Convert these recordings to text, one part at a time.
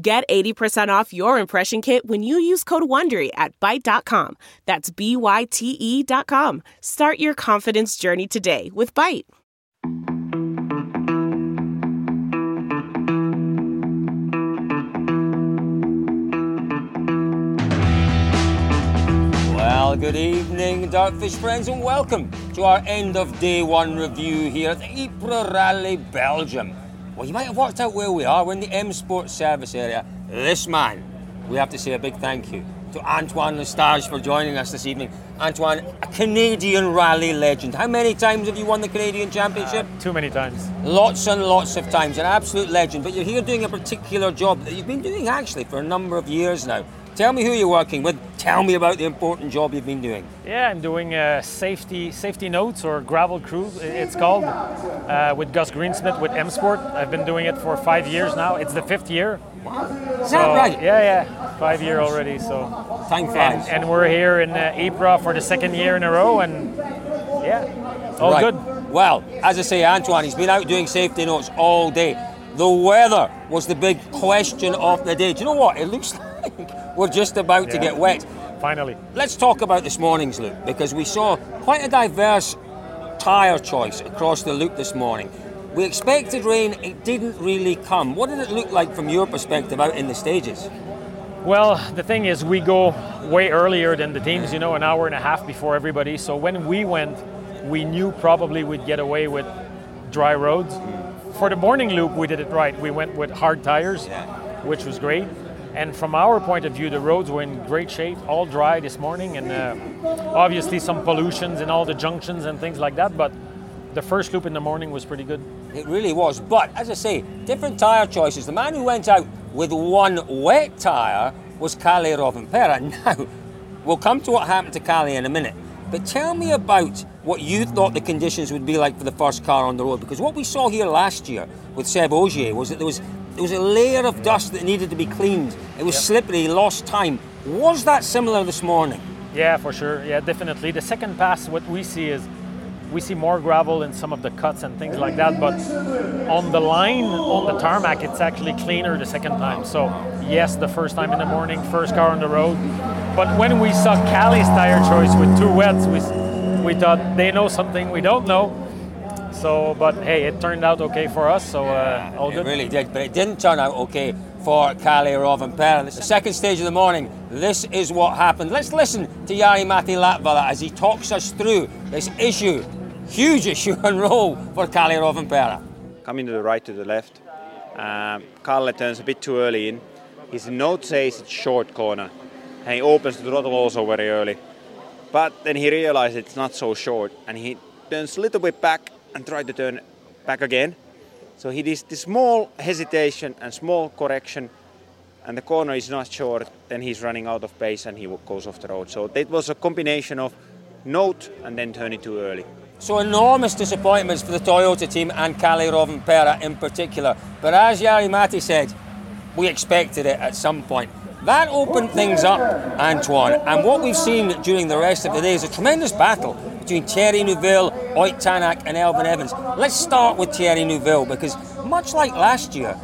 Get 80% off your impression kit when you use code WONDERY at Byte.com. That's B-Y-T-E dot com. Start your confidence journey today with Byte. Well, good evening, DirtFish friends, and welcome to our end of day one review here at Ypres Rally Belgium. Well, you might have worked out where we are. We're in the M Sport service area. This man, we have to say a big thank you to Antoine Lestage for joining us this evening. Antoine, a Canadian rally legend. How many times have you won the Canadian Championship? Uh, too many times. Lots and lots of times. An absolute legend. But you're here doing a particular job that you've been doing actually for a number of years now. Tell me who you're working with. Tell me about the important job you've been doing. Yeah, I'm doing uh, safety safety notes or gravel crew. It's called uh, with Gus Greensmith with M Sport. I've been doing it for five years now. It's the fifth year. Is that right? Yeah, yeah, five year already. So Time and, flies. and we're here in uh, Ypres for the second year in a row, and yeah, all Right. good. Well, as I say, Antoine, he's been out doing safety notes all day. The weather was the big question of the day. Do you know what? It looks like we're just about to get wet. Finally. Let's talk about this morning's loop because we saw quite a diverse tyre choice across the loop this morning. We expected rain, it didn't really come. What did it look like from your perspective out in the stages? Well, the thing is, we go way earlier than the teams, you know, an hour and a half before everybody. So when we went, we knew probably we'd get away with dry roads. For the morning loop, we did it right. We went with hard tires, which was great. And from our point of view, the roads were in great shape, all dry this morning, and uh, obviously some pollutions in all the junctions and things like that. But the first loop in the morning was pretty good. It really was. But as I say, different tyre choices. The man who went out with one wet tyre was Kalle Rovanperä. Now, we'll come to what happened to Kalle in a minute. But tell me about what you thought the conditions would be like for the first car on the road. Because what we saw here last year with Seb Ogier was that there was there was a layer of dust that needed to be cleaned. It was slippery, lost time. Was that similar this morning? Yeah, for sure. Yeah, definitely. The second pass, what we see is we see more gravel in some of the cuts and things like that. But on the line, on the tarmac, it's actually cleaner the second time. So yes, the first time in the morning, first car on the road. But when we saw Kalle's tire choice with two wets, we we thought they know something we don't know. So, but hey, it turned out okay for us. So uh, all It good. really did, but it didn't turn out okay for Kalle Rovanperä. It's the second stage of the morning. This is what happened. Let's listen to Jari Matti Latvala as he talks us through this issue, huge issue and roll for Kalle Rovanperä. coming to the right to the left. Um, Kalle turns a bit too early in. His note says it's short corner, and he opens the throttle also very early. But then he realized it's not so short, and he turns a little bit back and try to turn back again. So he did this small hesitation and small correction, and the corner is not short. Then he's running out of pace and he goes off the road. So that was a combination of note and then turning too early. So enormous disappointments for the Toyota team and Kalle Rovanperä in particular. But as Jari Matti said, we expected it at some point. That opened things up, Antoine, and what we've seen during the rest of the day is a tremendous battle between Thierry Neuville, Ott Tanak, and Elfyn Evans. Let's start with Thierry Neuville because, much like last year,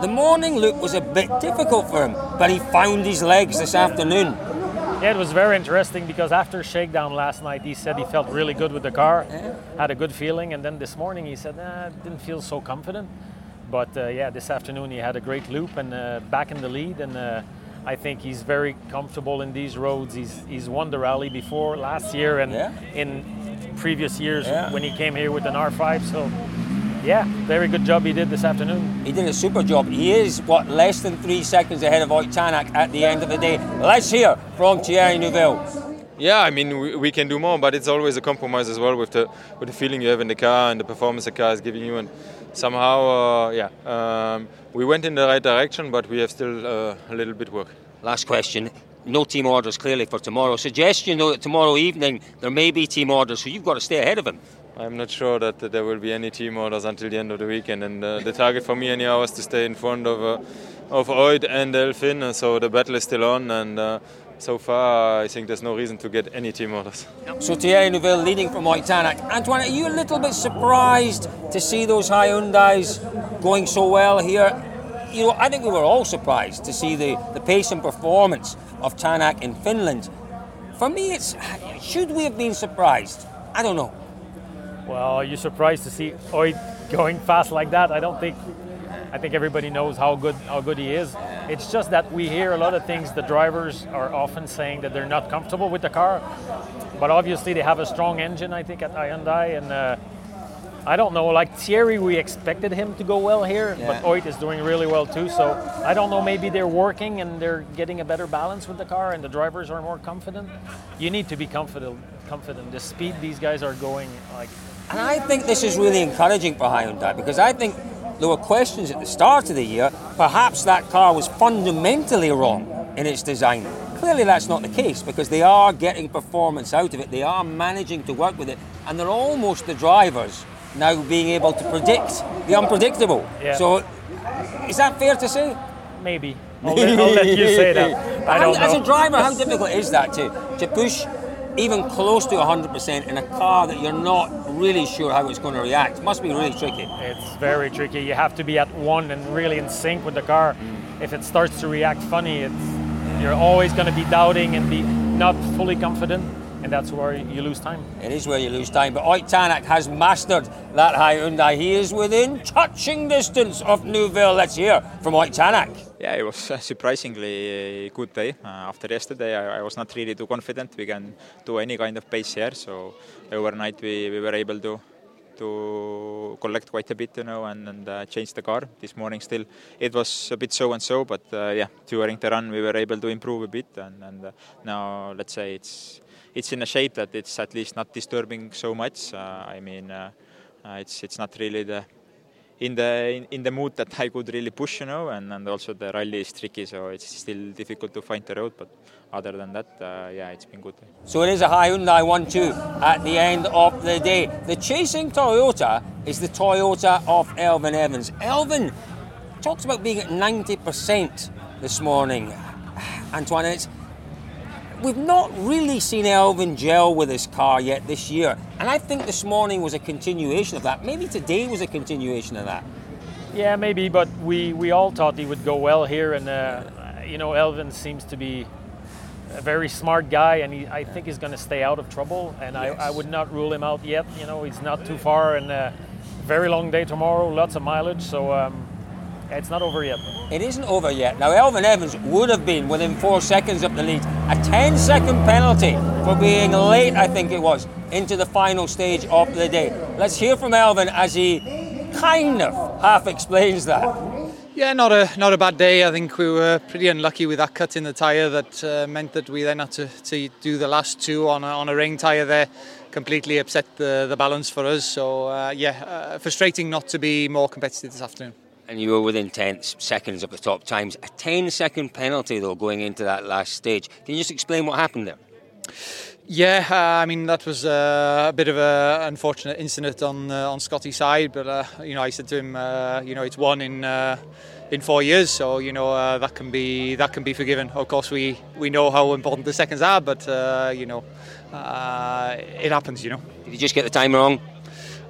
the morning loop was a bit difficult for him, but he found his legs this afternoon. Yeah, it was very interesting because after shakedown last night, he said he felt really good with the car, had a good feeling, and then this morning he said, nah, didn't feel so confident. But uh, yeah, this afternoon he had a great loop and uh, back in the lead, and uh, I think he's very comfortable in these roads. He's he's won the rally before last year and Yeah. in previous years Yeah. when he came here with an R5. So yeah, very good job he did this afternoon. He did a super job. He is, what, less than three seconds ahead of Ott Tanak at the end of the day. Let's hear from Thierry Neuville. Yeah, I mean we, we can do more, but it's always a compromise as well with the with the feeling you have in the car and the performance the car is giving you. And somehow, uh, yeah, um, we went in the right direction, but we have still uh, a little bit work. Last question. No team orders clearly for tomorrow. Suggestion though that tomorrow evening there may be team orders, so you've got to stay ahead of him. I'm not sure that there will be any team orders until the end of the weekend, and uh, the target for me anyhow is to stay in front of uh, of Ott and Elfyn. and So the battle is still on, and uh, so far I think there's no reason to get any team orders. So Thierry Neuville leading from Ott Tanak. Antoine, are you a little bit surprised to see those Hyundais going so well here? You know, I think we were all surprised to see the, the pace and performance of Tanak in Finland. For me, it's should we have been surprised? I don't know. Well, are you surprised to see Ott going fast like that? I don't think. I think everybody knows how good how good he is. It's just that we hear a lot of things. The drivers are often saying that they're not comfortable with the car, but obviously they have a strong engine. I think at Hyundai, and uh, I don't know. Like Thierry, we expected him to go well here, Yeah. but Ott is doing really well too. So I don't know. Maybe they're working and they're getting a better balance with the car, and the drivers are more confident. You need to be confident. Confident. The speed these guys are going, like And I think this is really encouraging for Hyundai because I think there were questions at the start of the year. Perhaps that car was fundamentally wrong in its design. Clearly, that's not the case because they are getting performance out of it. They are managing to work with it, and they're almost the drivers now being able to predict the unpredictable. Yeah. So, is that fair to say? maybe. I'll let, I'll let you say that. I don't As know. a driver, how difficult is that to, to push even close to 100% in a car that you're not really sure how it's going to react? Must be really tricky. It's very tricky. You have to be at one and really in sync with the car. If it starts to react funny, it's you're always going to be doubting and be not fully confident, and that's where you lose time. It is where you lose time, but Ott Tanak has mastered that high Hyundai. He is within touching distance of Neuville. Let's hear from Ott Tanak. Yeah, it was a surprisingly good day. Uh, after yesterday, I, I was not really too confident we can do any kind of pace here. So overnight, we, we were able to to collect quite a bit, you know, and, and uh, change the car. This morning, still, it was a bit so and so, but uh, yeah, during the run, we were able to improve a bit, and, and uh, now let's say it's it's in a shape that it's at least not disturbing so much. Uh, I mean, uh, it's it's not really the in the in, in the mood that I could really push, you know, and, and also the rally is tricky, so it's still difficult to find the road. But other than that, uh, yeah, it's been good. So it is a Hyundai 1-2 at the end of the day. The chasing Toyota is the Toyota of Elfyn Evans. Elfyn talks about being at 90% this morning. Antoine, it's, we've not really seen Elfyn gel with his car yet this year. And I think this morning was a continuation of that. Maybe today was a continuation of that. Yeah, maybe, but we, we all thought he would go well here, and uh, you know, Elfyn seems to be a very smart guy, and he, I think he's going to stay out of trouble. And I, I would not rule him out yet. You know, he's not too far, and uh, very long day tomorrow, lots of mileage, so um, it's not over yet. It isn't over yet. Now, Elfyn Evans would have been within four seconds of the lead. A 10 second penalty for being late, I think it was, into the final stage of the day. Let's hear from Elfyn as he kind of half explains that. Yeah, not a not a bad day. I think we were pretty unlucky with that cut in the tyre that uh, meant that we then had to, to do the last two on a, on a rain tyre there. Completely upset the, the balance for us. So uh, yeah, uh, frustrating not to be more competitive this afternoon. And you were within 10 seconds of the top times. A 10 second penalty, though, going into that last stage. Can you just explain what happened there? Yeah, uh, I mean that was uh, a bit of an unfortunate incident on uh, on Scotty's side, but uh, you know I said to him, uh, you know it's one in uh, in four years, so you know uh, that can be that can be forgiven. Of course, we we know how important the seconds are, but uh, you know uh, it happens. You know. Did you just get the time wrong?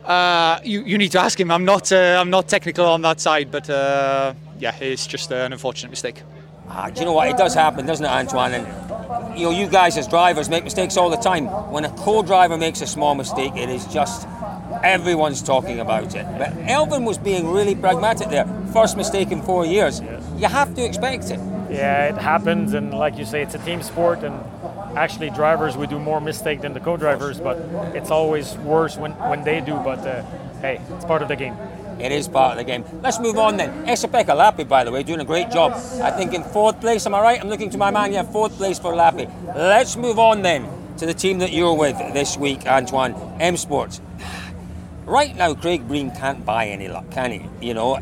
Uh, you, you need to ask him. I'm not uh, I'm not technical on that side, but uh, yeah, it's just an unfortunate mistake. Ah, do you know what? It does happen, doesn't it, Antoine? And you know, you guys as drivers make mistakes all the time. When a co-driver makes a small mistake, it is just everyone's talking about it. But Elfyn was being really pragmatic there. First mistake in four years. You have to expect it. Yeah, it happens, and like you say, it's a team sport, and actually drivers we do more mistake than the co-drivers, but it's always worse when, when they do. But uh, hey, it's part of the game. It is part of the game. Let's move on then. Esa-Pekka Lappi, by the way, doing a great job. I think in fourth place, am I right? I'm looking to my man, yeah, fourth place for Lappi. Let's move on then to the team that you're with this week, Antoine, M Sports. right now, Craig Breen can't buy any luck, can he? You know,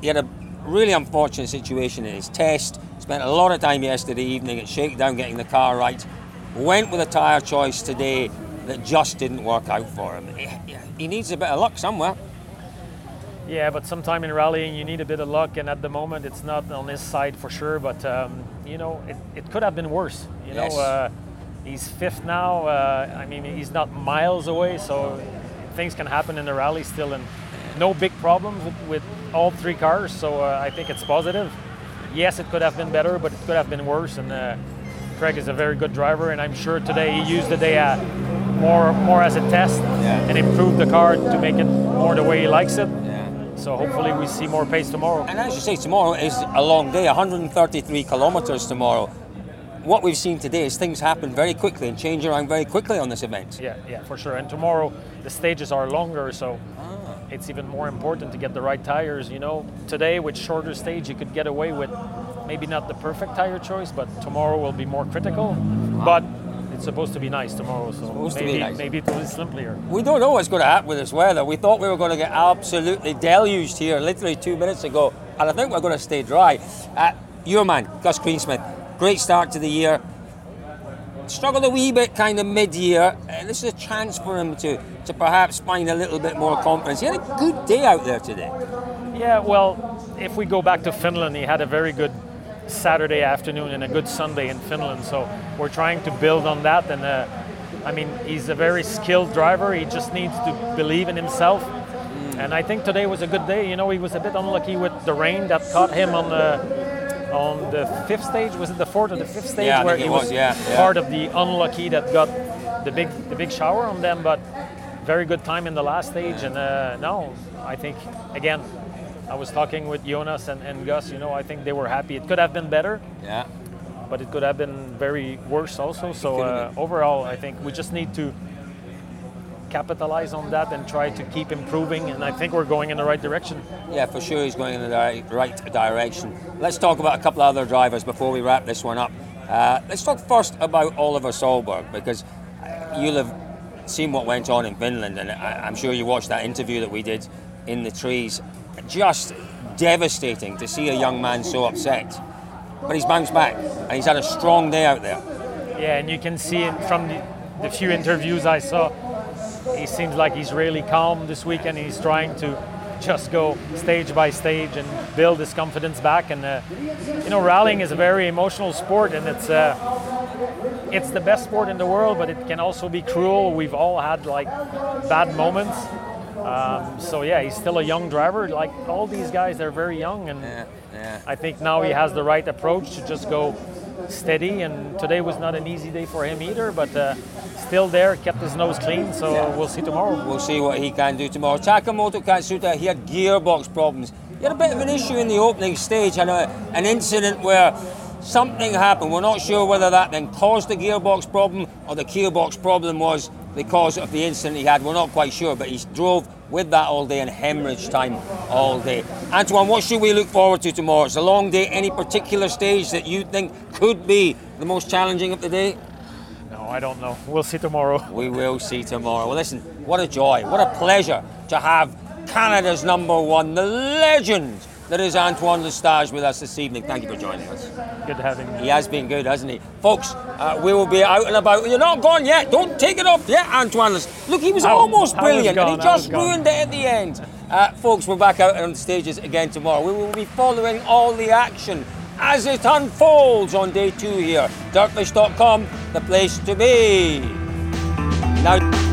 he had a really unfortunate situation in his test. Spent a lot of time yesterday evening at Shakedown getting the car right. Went with a tyre choice today that just didn't work out for him. He, he needs a bit of luck somewhere. Yeah, but sometime in rallying you need a bit of luck, and at the moment it's not on his side for sure. But um, you know, it, it could have been worse. You Yes. know, uh, he's fifth now. Uh, I mean, he's not miles away, so things can happen in the rally still, and no big problems with, with all three cars. So uh, I think it's positive. Yes, it could have been better, but it could have been worse. And uh, Craig is a very good driver, and I'm sure today he used the day uh, more more as a test and improved the car to make it more the way he likes it. So hopefully we see more pace tomorrow. And as you say, tomorrow is a long day, 133 kilometres tomorrow. What we've seen today is things happen very quickly and change around very quickly on this event. Yeah, yeah, for sure. And tomorrow the stages are longer, so it's even more important to get the right tires. You know, today with shorter stage, you could get away with maybe not the perfect tire choice, but tomorrow will be more critical. But it's supposed to be nice tomorrow, so Supposed to be maybe nice. maybe it will be simpler. We don't know what's going to happen with this weather. We thought we were going to get absolutely deluged here literally two minutes ago, and I think we're going to stay dry. Uh, your man, Gus Greensmith, great start to the year. Struggled a wee bit kind of mid year. Uh, this is a chance for him to, to perhaps find a little bit more confidence. He had a good day out there today. Yeah, well, if we go back to Finland, he had a very good Saturday afternoon and a good Sunday in Finland. So we're trying to build on that. And uh, I mean, he's a very skilled driver. He just needs to believe in himself. And I think today was a good day. You know, he was a bit unlucky with the rain that caught him on the on the fifth stage. Was it the fourth or the fifth stage Yeah, where he it was, yeah, yeah. part of the unlucky that got the big the big shower on them? But very good time in the last stage. And uh, no, I think again. I was talking with Jonas and, and Gus, you know, I think they were happy. It could have been better, Yeah. but it could have been very worse also. So uh, overall, I think we just need to capitalize on that and try to keep improving. And I think we're going in the right direction. Yeah, for sure he's going in the di- right direction. Let's talk about a couple of other drivers before we wrap this one up. Uh, let's talk first about Oliver Solberg because uh, you'll have seen what went on in Finland, and I- I'm sure you watched that interview that we did in the trees. Just devastating to see a young man so upset. But he's bounced back and he's had a strong day out there. Yeah, and you can see it from the, the few interviews I saw. He seems like he's really calm this weekend. He's trying to just go stage by stage and build his confidence back. And uh, you know, rallying is a very emotional sport, and it's uh, it's the best sport in the world, but it can also be cruel. We've all had like bad moments. Um, so yeah, he's still a young driver. Like all these guys, they're very young, and yeah. I think now he has the right approach to just go steady. And today was not an easy day for him either, but uh, still there, kept his nose clean. So we'll see tomorrow. We'll see what he can do tomorrow. Takamoto Katsuta, he had gearbox problems. He had a bit of an issue in the opening stage and a, an incident where something happened. We're not sure whether that then caused the gearbox problem or the gearbox problem was the cause of the incident he had. We're not quite sure, but he drove with that all day and hemorrhage time all day. Antoine, what should we look forward to tomorrow? It's a long day. Any particular stage that you think could be the most challenging of the day? No, I don't know. We'll see tomorrow. We will see tomorrow. Well, listen, what a joy, what a pleasure to have Canada's number one, the legend that is Antoine Lestage with us this evening. Thank you for joining us. Good to have him. He has been good, hasn't he? Folks, uh, we will be out and about. You're not gone yet. Don't take it off yet, Antoine. Lestage. Look, he was I- almost I was brilliant and he just ruined it at the end. Uh, folks, we're back out on the stages again tomorrow. We will be following all the action as it unfolds on day two here. Dirtfish.com, the place to be. Now.